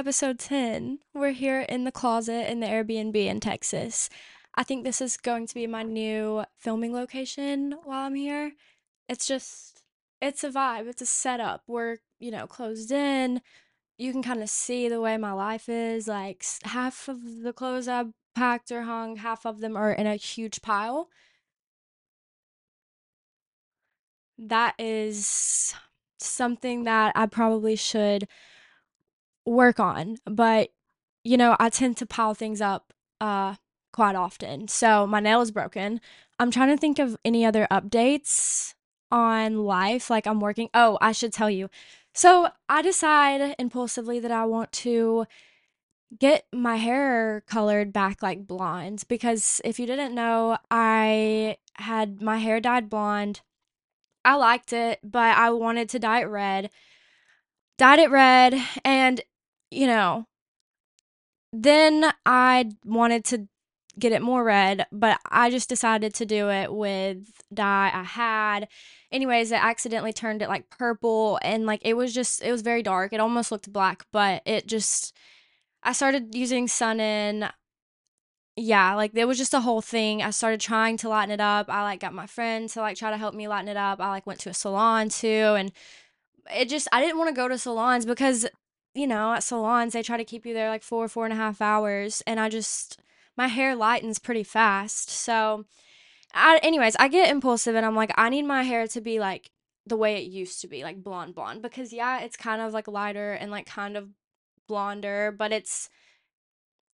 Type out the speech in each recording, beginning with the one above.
episode 10. We're here in the closet in the Airbnb in Texas. I think this is going to be my new filming location while I'm here. It's just, it's a vibe, it's a setup. We're, you know, closed in. You can kind of see the way my life is. Like, half of the clothes I packed or hung, half of them are in a huge pile. That is something that I probably should work on. But, you know, I tend to pile things up uh quite often. So my nail is broken. I'm trying to think of any other updates on life. Like I'm working. Oh, I should tell you. So I decide impulsively that I want to get my hair colored back like blonde because if you didn't know, I had my hair dyed blonde. I liked it, but I wanted to dye it red. Dyed it red, and you know, then I wanted to get it more red, but I just decided to do it with dye I had. Anyways, it accidentally turned it like purple and like it was just it was very dark. It almost looked black, but it just I started using Sun-In. Yeah, like it was just a whole thing. I started trying to lighten it up. I like got my friend to like try to help me lighten it up. I like went to a salon too and it just I didn't want to go to salons because you know at salons they try to keep you there like four four and a half hours and I just my hair lightens pretty fast. So I anyways, I get impulsive and I'm like I need my hair to be like the way it used to be, like blonde blonde because yeah, it's kind of like lighter and like kind of blonder, but it's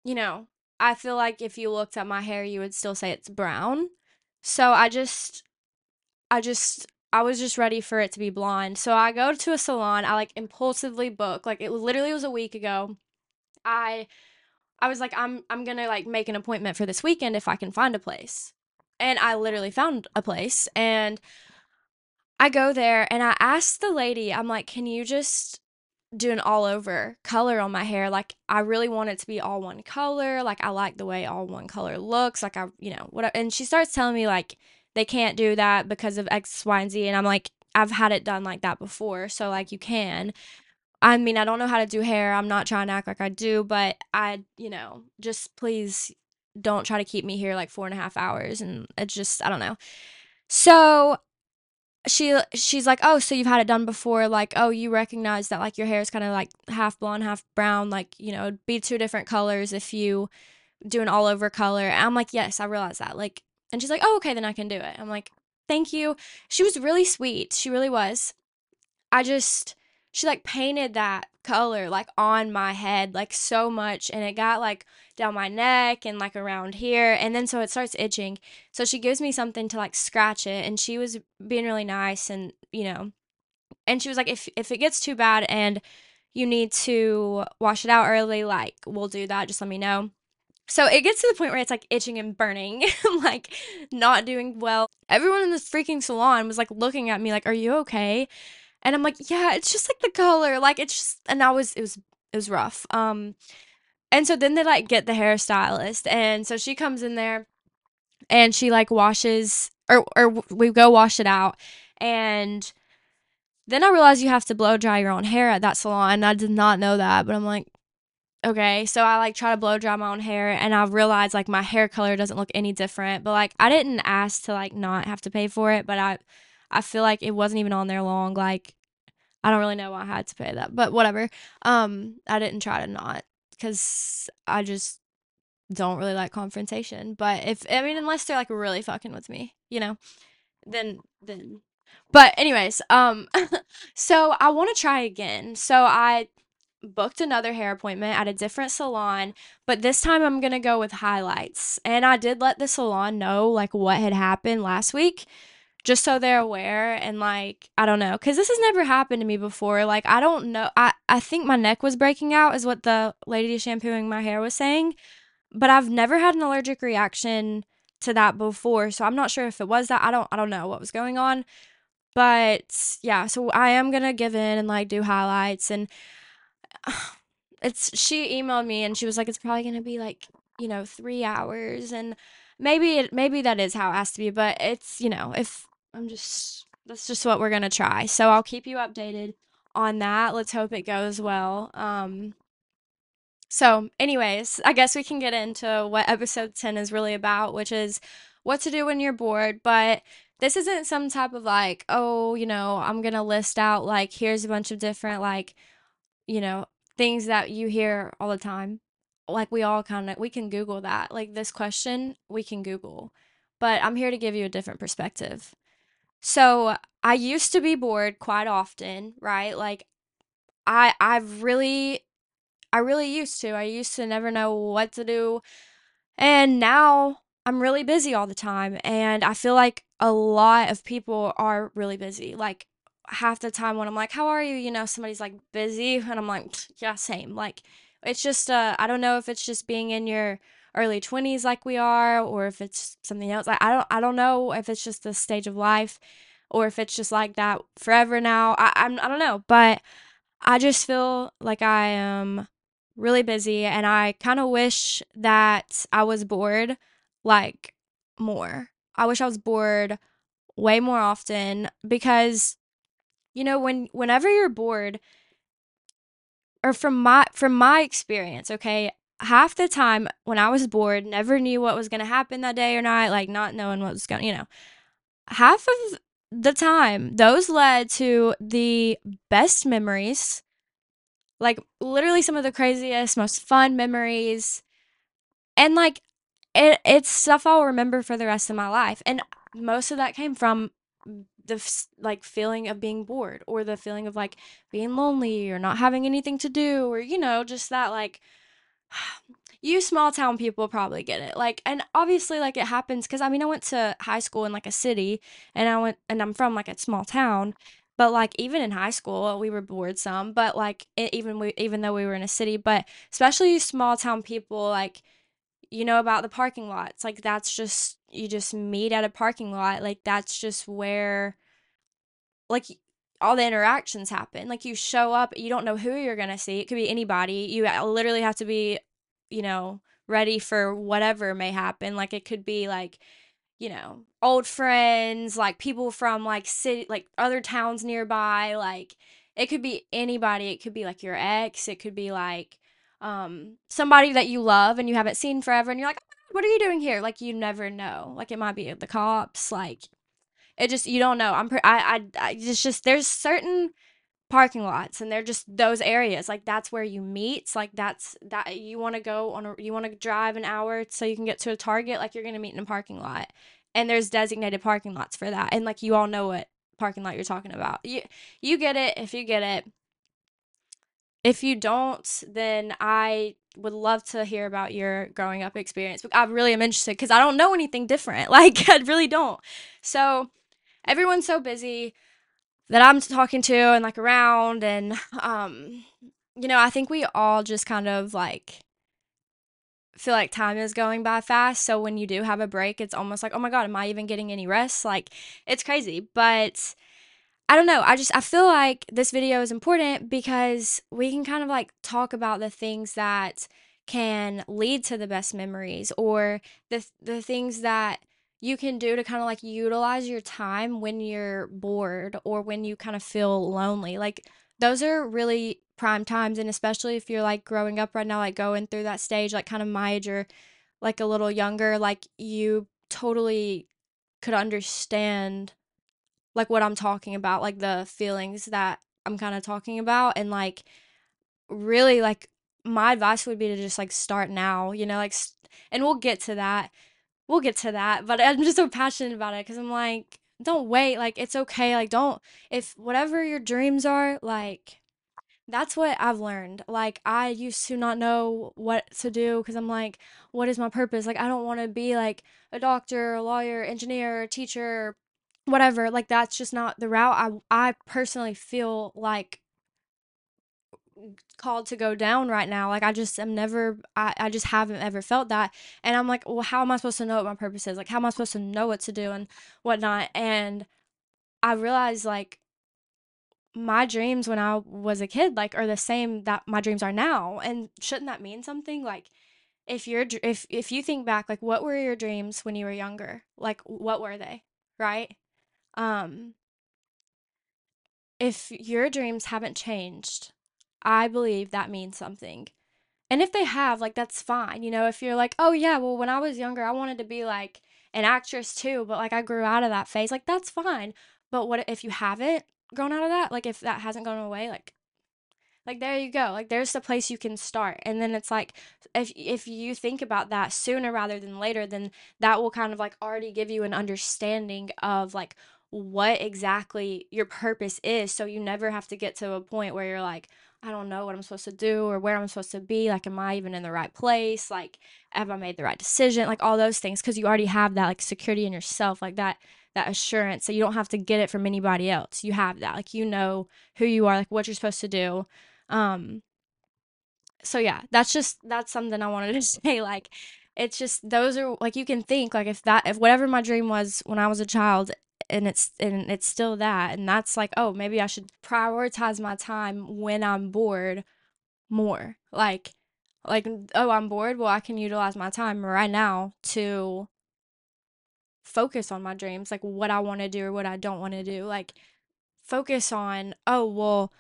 you know, I feel like if you looked at my hair, you would still say it's brown. So I just I just I was just ready for it to be blonde. So I go to a salon, I like impulsively book. Like it literally was a week ago. I I was like I'm I'm going to like make an appointment for this weekend if I can find a place. And I literally found a place and I go there and I asked the lady, I'm like, "Can you just do an all over color on my hair. Like I really want it to be all one color. Like I like the way all one color looks. Like I, you know, what and she starts telling me like they can't do that because of X, Y, and Z. And I'm like, I've had it done like that before. So like you can. I mean, I don't know how to do hair. I'm not trying to act like I do, but I, you know, just please don't try to keep me here like four and a half hours. And it's just, I don't know. So she she's like, "Oh, so you've had it done before? Like, oh, you recognize that like your hair is kind of like half blonde, half brown. Like, you know, it'd be two different colors if you do an all over color." And I'm like, "Yes, I realize that." Like, and she's like, "Oh, okay, then I can do it." I'm like, "Thank you." She was really sweet. She really was. I just she like painted that color like on my head like so much and it got like down my neck and like around here and then so it starts itching so she gives me something to like scratch it and she was being really nice and you know and she was like if if it gets too bad and you need to wash it out early like we'll do that just let me know so it gets to the point where it's like itching and burning like not doing well everyone in this freaking salon was like looking at me like are you okay and I'm like, yeah, it's just like the color, like it's just, and I was, it was, it was rough. Um, and so then they like get the hairstylist, and so she comes in there, and she like washes, or or we go wash it out, and then I realized you have to blow dry your own hair at that salon. I did not know that, but I'm like, okay. So I like try to blow dry my own hair, and I realized like my hair color doesn't look any different. But like I didn't ask to like not have to pay for it, but I I feel like it wasn't even on there long. Like I don't really know why I had to pay that, but whatever. Um, I didn't try to not because I just don't really like confrontation. But if I mean, unless they're like really fucking with me, you know, then then. But anyways, um, so I want to try again. So I booked another hair appointment at a different salon, but this time I'm going to go with highlights. And I did let the salon know like what had happened last week just so they're aware and like I don't know cuz this has never happened to me before like I don't know I I think my neck was breaking out is what the lady shampooing my hair was saying but I've never had an allergic reaction to that before so I'm not sure if it was that I don't I don't know what was going on but yeah so I am going to give in and like do highlights and it's she emailed me and she was like it's probably to be like you know 3 hours and maybe it maybe that is how it has to be but it's you know if I'm just that's just what we're gonna try. So I'll keep you updated on that. Let's hope it goes well. Um So, anyways, I guess we can get into what episode 10 is really about, which is what to do when you're bored. But this isn't some type of like, oh, you know, I'm going to list out like, here's a bunch of different, like, you know, things that you hear all the time. Like, we all kind of, we can Google that. Like, this question, we can Google. But I'm here to give you a different perspective. So, I used to be bored quite often, right? Like, I I've really I really used to. I used to never know what to do. And now I'm really busy all the time. And I feel like a lot of people are really busy. Like half the time when I'm like, How are you? You know, somebody's like busy. And I'm like, Yeah, same. Like it's just, uh, I don't know if it's just being in your early 20s like we are or if it's something else. Like, I don't, I don't know if it's just the stage of life or if it's just like that forever now. I, I'm, I don't know. But I just feel like I am really busy and I kind of wish that I was bored like more. I wish I was bored way more often because you know when whenever you're bored or from my from my experience, okay, half the time when I was bored, never knew what was going to happen that day or night, like not knowing what was going, you know. Half of the time, those led to the best memories like literally some of the craziest, most fun memories. And like it it's stuff I'll remember for the rest of my life. And most of that came from the like feeling of being bored or the feeling of like being lonely or not having anything to do or you know just that like you small town people probably get it. Like, and obviously, like, it happens because I mean, I went to high school in like a city and I went, and I'm from like a small town. But like even in high school, we were bored some. But like it, even we, even though we were in a city, but especially small town people, like you know about the parking lots. Like that's just you just meet at a parking lot. Like that's just where like all the interactions happen. Like you show up, you don't know who you're gonna see. It could be anybody. You literally have to be, you know, ready for whatever may happen. Like it could be like you know, old friends, like people from like city, like other towns nearby. Like it could be anybody. It could be like your ex. It could be like um somebody that you love and you haven't seen forever, and you're like, what are you doing here? Like you never know. Like it might be the cops. Like it just you don't know. I'm pre- I I, I it's just there's certain parking lots and they're just those areas like that's where you meet like that's that you want to go on a, you want to drive an hour so you can get to a target like you're going to meet in a parking lot and there's designated parking lots for that and like you all know what parking lot you're talking about you you get it if you get it if you don't then i would love to hear about your growing up experience i really am interested because i don't know anything different like i really don't so everyone's so busy that I'm talking to and like around and um you know, I think we all just kind of like feel like time is going by fast. So when you do have a break, it's almost like, "Oh my god, am I even getting any rest?" Like it's crazy. But I don't know. I just I feel like this video is important because we can kind of like talk about the things that can lead to the best memories or the the things that you can do to kind of like utilize your time when you're bored or when you kind of feel lonely. Like those are really prime times and especially if you're like growing up right now like going through that stage like kind of my age or like a little younger like you totally could understand like what I'm talking about like the feelings that I'm kind of talking about and like really like my advice would be to just like start now you know like and we'll get to that we'll get to that. But I'm just so passionate about it because I'm like, don't wait. Like, it's okay. Like, don't, if whatever your dreams are, like, that's what I've learned. Like, I used to not know what to do because I'm like, what is my purpose? Like, I don't want to be like a doctor, a lawyer, engineer, teacher, whatever. Like, that's just not the route I, I personally feel like called to go down right now. Like I just am never I, I just haven't ever felt that. And I'm like, well, how am I supposed to know what my purpose is? Like how am I supposed to know what to do and whatnot? And I realized like my dreams when I was a kid like are the same that my dreams are now. And shouldn't that mean something? Like if you're if if you think back, like what were your dreams when you were younger? Like what were they? Right? Um if your dreams haven't changed I believe that means something. And if they have, like, that's fine. You know, if you're like, oh, yeah, well, when I was younger, I wanted to be like an actress too, but like I grew out of that phase, like, that's fine. But what if you haven't grown out of that? Like, if that hasn't gone away, like, like there you go. Like there's the place you can start. And then it's like if if you think about that sooner rather than later, then that will kind of like already give you an understanding of like what exactly your purpose is so you never have to get to a point where you're like I don't know what I'm supposed to do or where I'm supposed to be. Like, am I even in the right place? Like, have I made the right decision? Like, all those things because you already have that like security in yourself, like that that assurance. So you don't have to get it from anybody else. You have that, like you know who you are, like what you're supposed to do. Um, so yeah, that's just that's something I wanted to say. Like, it's just those are like you can think like if that if whatever my dream was when I was a child and it's and it's still that and that's like oh maybe I should prioritize my time when I'm bored more. Like like oh I'm bored well I can utilize my time right now to focus on my dreams like what I want to do or what I don't want to do. Like focus on oh well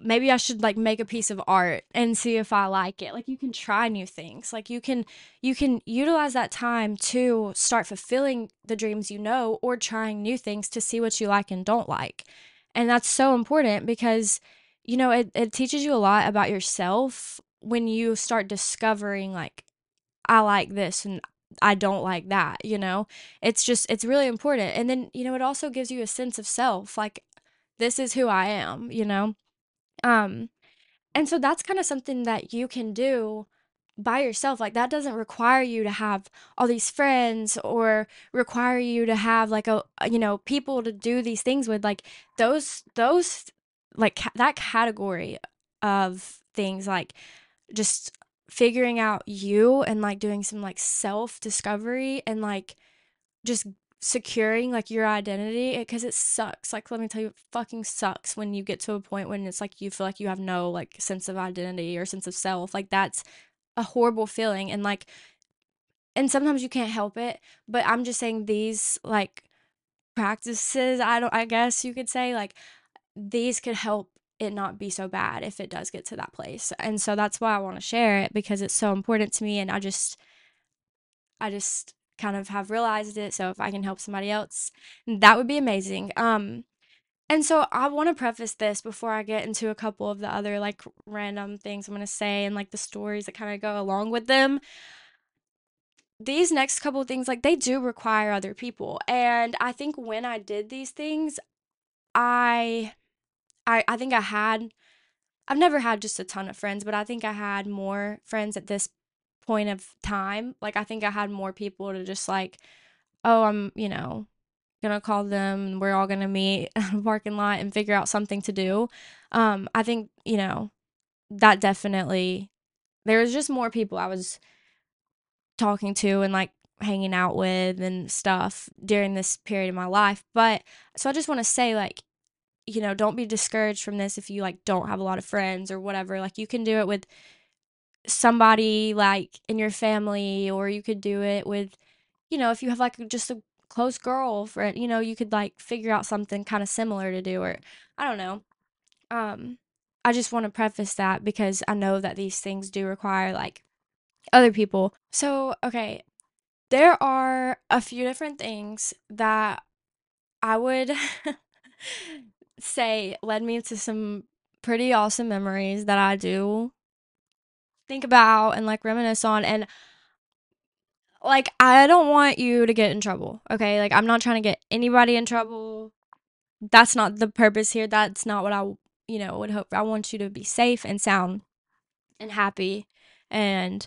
maybe I should like make a piece of art and see if I like it. Like you can try new things. Like you can you can utilize that time to start fulfilling the dreams you know or trying new things to see what you like and don't like. And that's so important because you know it, it teaches you a lot about yourself when you start discovering like I like this and I don't like that, you know? It's just it's really important. And then, you know, it also gives you a sense of self. Like this is who I am, you know? Um, and so that's kind of something that you can do by yourself. Like that doesn't require you to have all these friends or require you to have like a you know people to do these things with. Like those those like ca- that category of things like just figuring out you and like doing some like self discovery and like just securing like your identity because it, it, sucks. Like let me tell you it fucking sucks when you get to a point when it's like you feel like you have no like sense of identity or sense of self. Like that's a horrible feeling and like and sometimes you can't help it but i'm just saying these like practices i don't i guess you could say like these could help it not be so bad if it does get to that place and so that's why i want to share it because it's so important to me and i just i just kind of have realized it. So if I can help somebody else, that would be amazing. Um, and so I want to preface this before I get into a couple of the other like random things I'm going to say and like the stories that kind of go along with them. These next couple things like they do require other people. And I think when I did these things, I I I think I had I've never had just a ton of friends, but I think I had more friends at this point of time. Like I think I had more people to just like, oh, I'm, you know, gonna call them. We're all gonna meet in a parking lot and figure out something to do. Um, I think you know that definitely there was just more people I was talking to and like hanging out with and stuff during this period of my life. But so I just want to say like you know, don't be discouraged from this if you like don't have a lot of friends or whatever. Like you can do it with somebody like in your family or you could do it with you know if you have like just a close girl girlfriend you know you could like figure out something kind of similar to do or i don't know. Um i just want to preface that because i know that these things do require like other people. So okay there are a few different things that i would say led me to some pretty awesome memories that i do think about and like reminisce on and like I don't want you to get in trouble. Okay? Like I'm not trying to get anybody in trouble. That's not the purpose here. That's not what I, you know, would hope. I want you to be safe and sound and happy and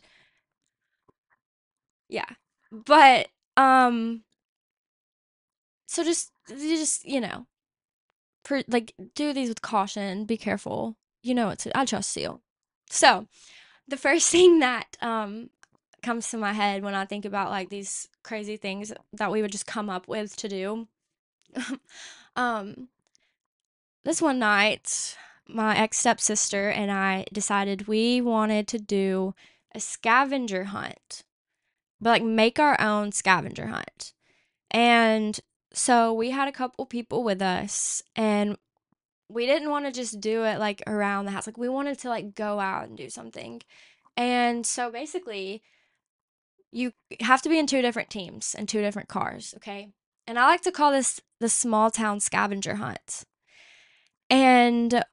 yeah. But um so just just, you know, like do these with caution, be careful. You know it's I trust you. So, the first thing that um comes to my head when I think about like these crazy things that we would just come up with to do. um this one night my ex stepsister and I decided we wanted to do a scavenger hunt. But like make our own scavenger hunt. And so we had a couple people with us and we didn't want to just do it like around the house. Like we wanted to like go out and do something. And so basically, you have to be in two different teams and two different cars, okay? And I like to call this the small town scavenger hunt. And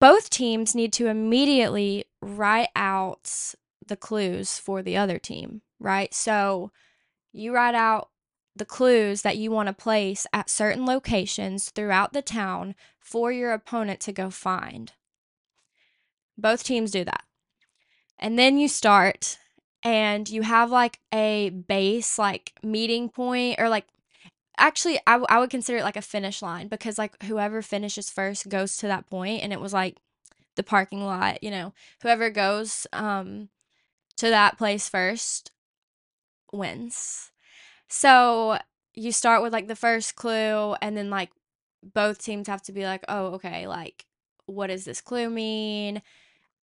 both teams need to immediately write out the clues for the other team, right? So you write out the clues that you want to place at certain locations throughout the town for your opponent to go find. Both teams do that. And then you start and you have like a base like meeting point or like actually I, w- I would consider it like a finish line because like whoever finishes first goes to that point and it was like the parking lot you know whoever goes um to that place first wins so you start with like the first clue and then like both teams have to be like oh okay like what does this clue mean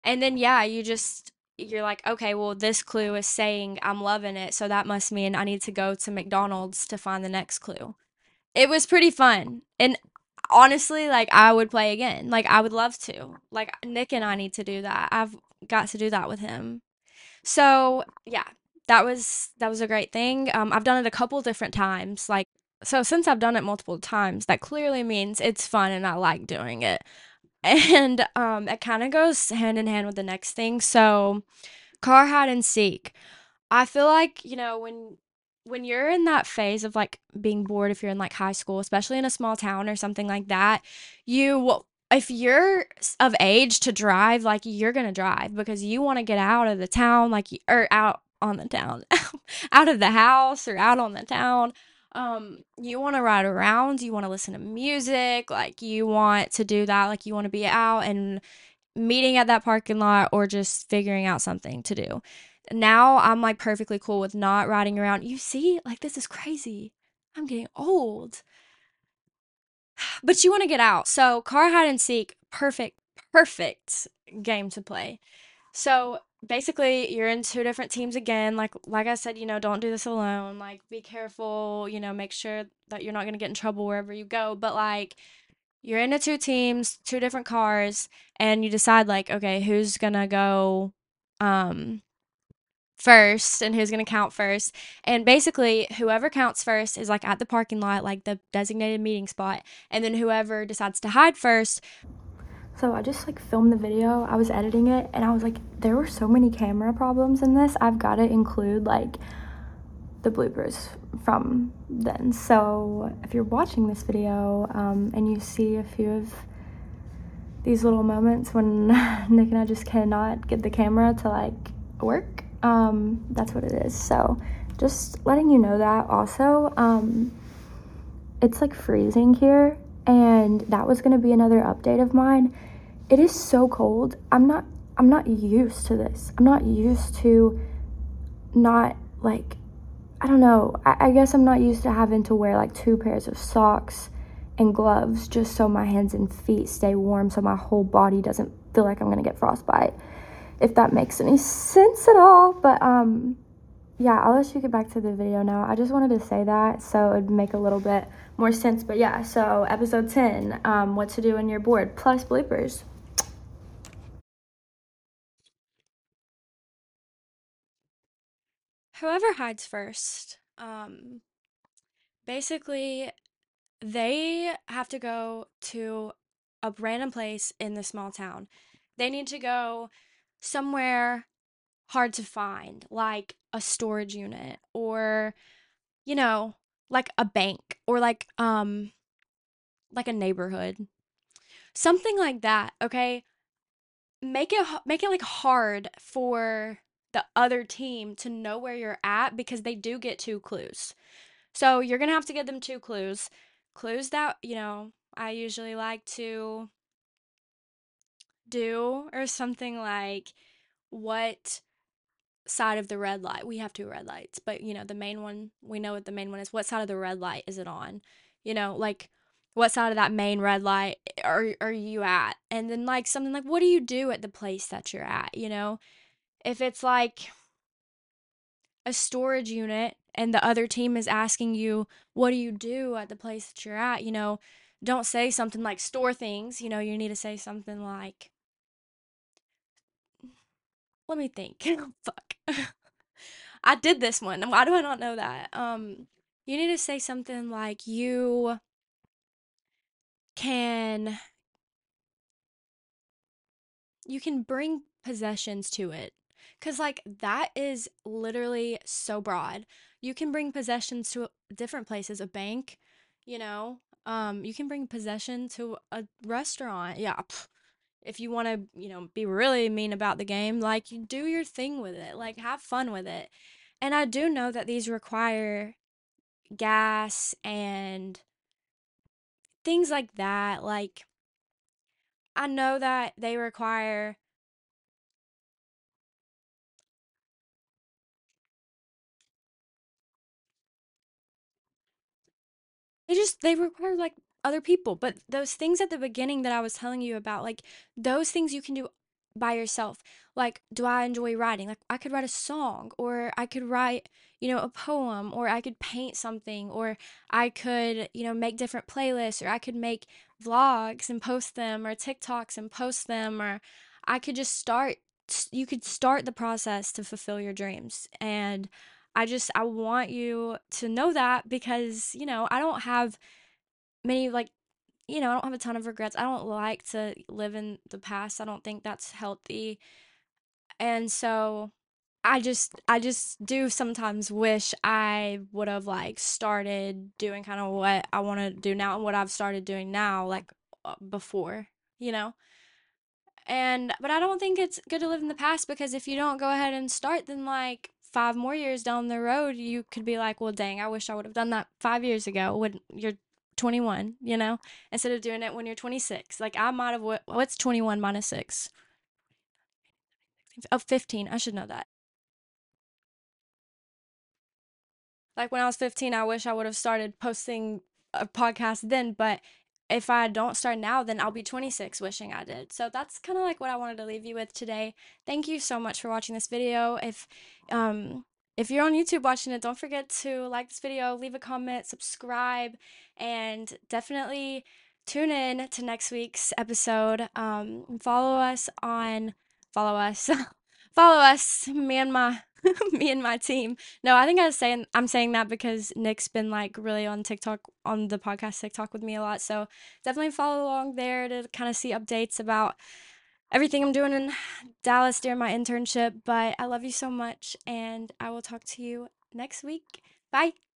and then yeah you just you're like, okay, well, this clue is saying I'm loving it, so that must mean I need to go to McDonald's to find the next clue. It was pretty fun. And honestly, like, I would play again. Like, I would love to. Like, Nick and I need to do that. I've got to do that with him. So, yeah, that was that was a great thing. Um, I've done it a couple different times. Like, so since I've done it multiple times, that clearly means it's fun and I like doing it. And um, it kind of goes hand in hand with the next thing. So, car hide and seek. I feel like, you know, when when you're in that phase of like being bored if you're in like high school, especially in a small town or something like that, you if you're of age to drive, like you're going to drive because you want to get out of the town like or out on the town, out of the house or out on the town um you want to ride around you want to listen to music like you want to do that like you want to be out and meeting at that parking lot or just figuring out something to do. Now i'm like perfectly cool with not riding around. You see? Like this is crazy. I'm getting old. But you want to get out. So car hide and seek perfect perfect game to play. So basically you're in two different teams again like like i said you know don't do this alone like be careful you know make sure that you're not going to get in trouble wherever you go but like you're into two teams two different cars and you decide like okay who's going to go um first and who's going to count first and basically whoever counts first is like at the parking lot like the designated meeting spot and then whoever decides to hide first so I just like filmed the video, I was editing it, and I was like, there were so many camera problems in this. I've got to include like the bloopers from then. So if you're watching this video um, and you see a few of these little moments when Nick and I just cannot get the camera to like work, um, that's what it is. So just letting you know that. Also, um, it's like freezing here, and that was gonna be another update of mine it is so cold. I'm not I'm not used to this. I'm not used to not like I don't know. I, I, guess I'm not used to having to wear like two pairs of socks and gloves just so my hands and feet stay warm so my whole body doesn't feel like I'm gonna get frostbite. If that makes any sense at all. But um yeah, I'll let you get back to the video now. I just wanted to say that so it'd make a little bit more sense. But yeah, so episode 10, um, what to do when you're bored, plus bloopers. Whoever hides first, um, basically, they have to go to a random place in the small town. They need to go somewhere hard to find, like a storage unit or, you know, like a bank or like, um, like a neighborhood. Something like that, okay? Make it make it like hard for the other team to know where you're at because they do get two clues. So you're going to have to give them two clues. Clues that, you know, I usually like to do or something like what side of the red light we have two red lights but you know the main one we know what the main one is what side of the red light is it on you know like what side of that main red light are are you at and then like something like what do you do at the place that you're at you know if it's like a storage unit and the other team is asking you, what do you do at the place that you're at? You know, don't say something like store things. You know, you need to say something like, let me think. Fuck. I did this one. Why do I not know that? Um, you need to say something like you can you can bring possessions to it. Cause like that is literally so broad. You can bring possessions to different places, a bank, you know. Um, you can bring possession to a restaurant. Yeah, if you want to, you know, be really mean about the game, like you do your thing with it, like have fun with it. And I do know that these require gas and things like that. Like I know that they require They just they require like other people. But those things at the beginning that I was telling you about, like those things you can do by yourself. Like, do I enjoy writing? Like I could write a song or I could write, you know, a poem or I could paint something or I could, you know, make different playlists or I could make vlogs and post them or TikToks and post them or I could just start you could start the process to fulfill your dreams. And I just I want you to know that because, you know, I don't have many like, you know, I don't have a ton of regrets. I don't like to live in the past. I don't think that's healthy. And so I just I just do sometimes wish I would have like started doing kind of what I want to do now and what I've started doing now like uh, before, you know? And but I don't think it's good to live in the past because if you don't go ahead and start, then like five more years down the road, you could be like, well, dang, I wish I would have done that five years ago when you're 21, you know, instead of doing it when you're 26. Like I might have, what's 21 minus six? Oh, 15. I should know that. Like when I was 15, I wish I would have started posting a podcast then, but if I don't start now, then I'll be 26 wishing I did. So that's kind of like what I wanted to leave you with today. Thank you so much for watching this video. If um if you're on YouTube watching it, don't forget to like this video, leave a comment, subscribe, and definitely tune in to next week's episode. Um, follow us on follow us. follow us, me and my me and my team. No, I think I was saying I'm saying that because Nick's been like really on TikTok on the podcast TikTok with me a lot. So definitely follow along there to kind of see updates about everything I'm doing in Dallas during my internship. But I love you so much and I will talk to you next week. Bye.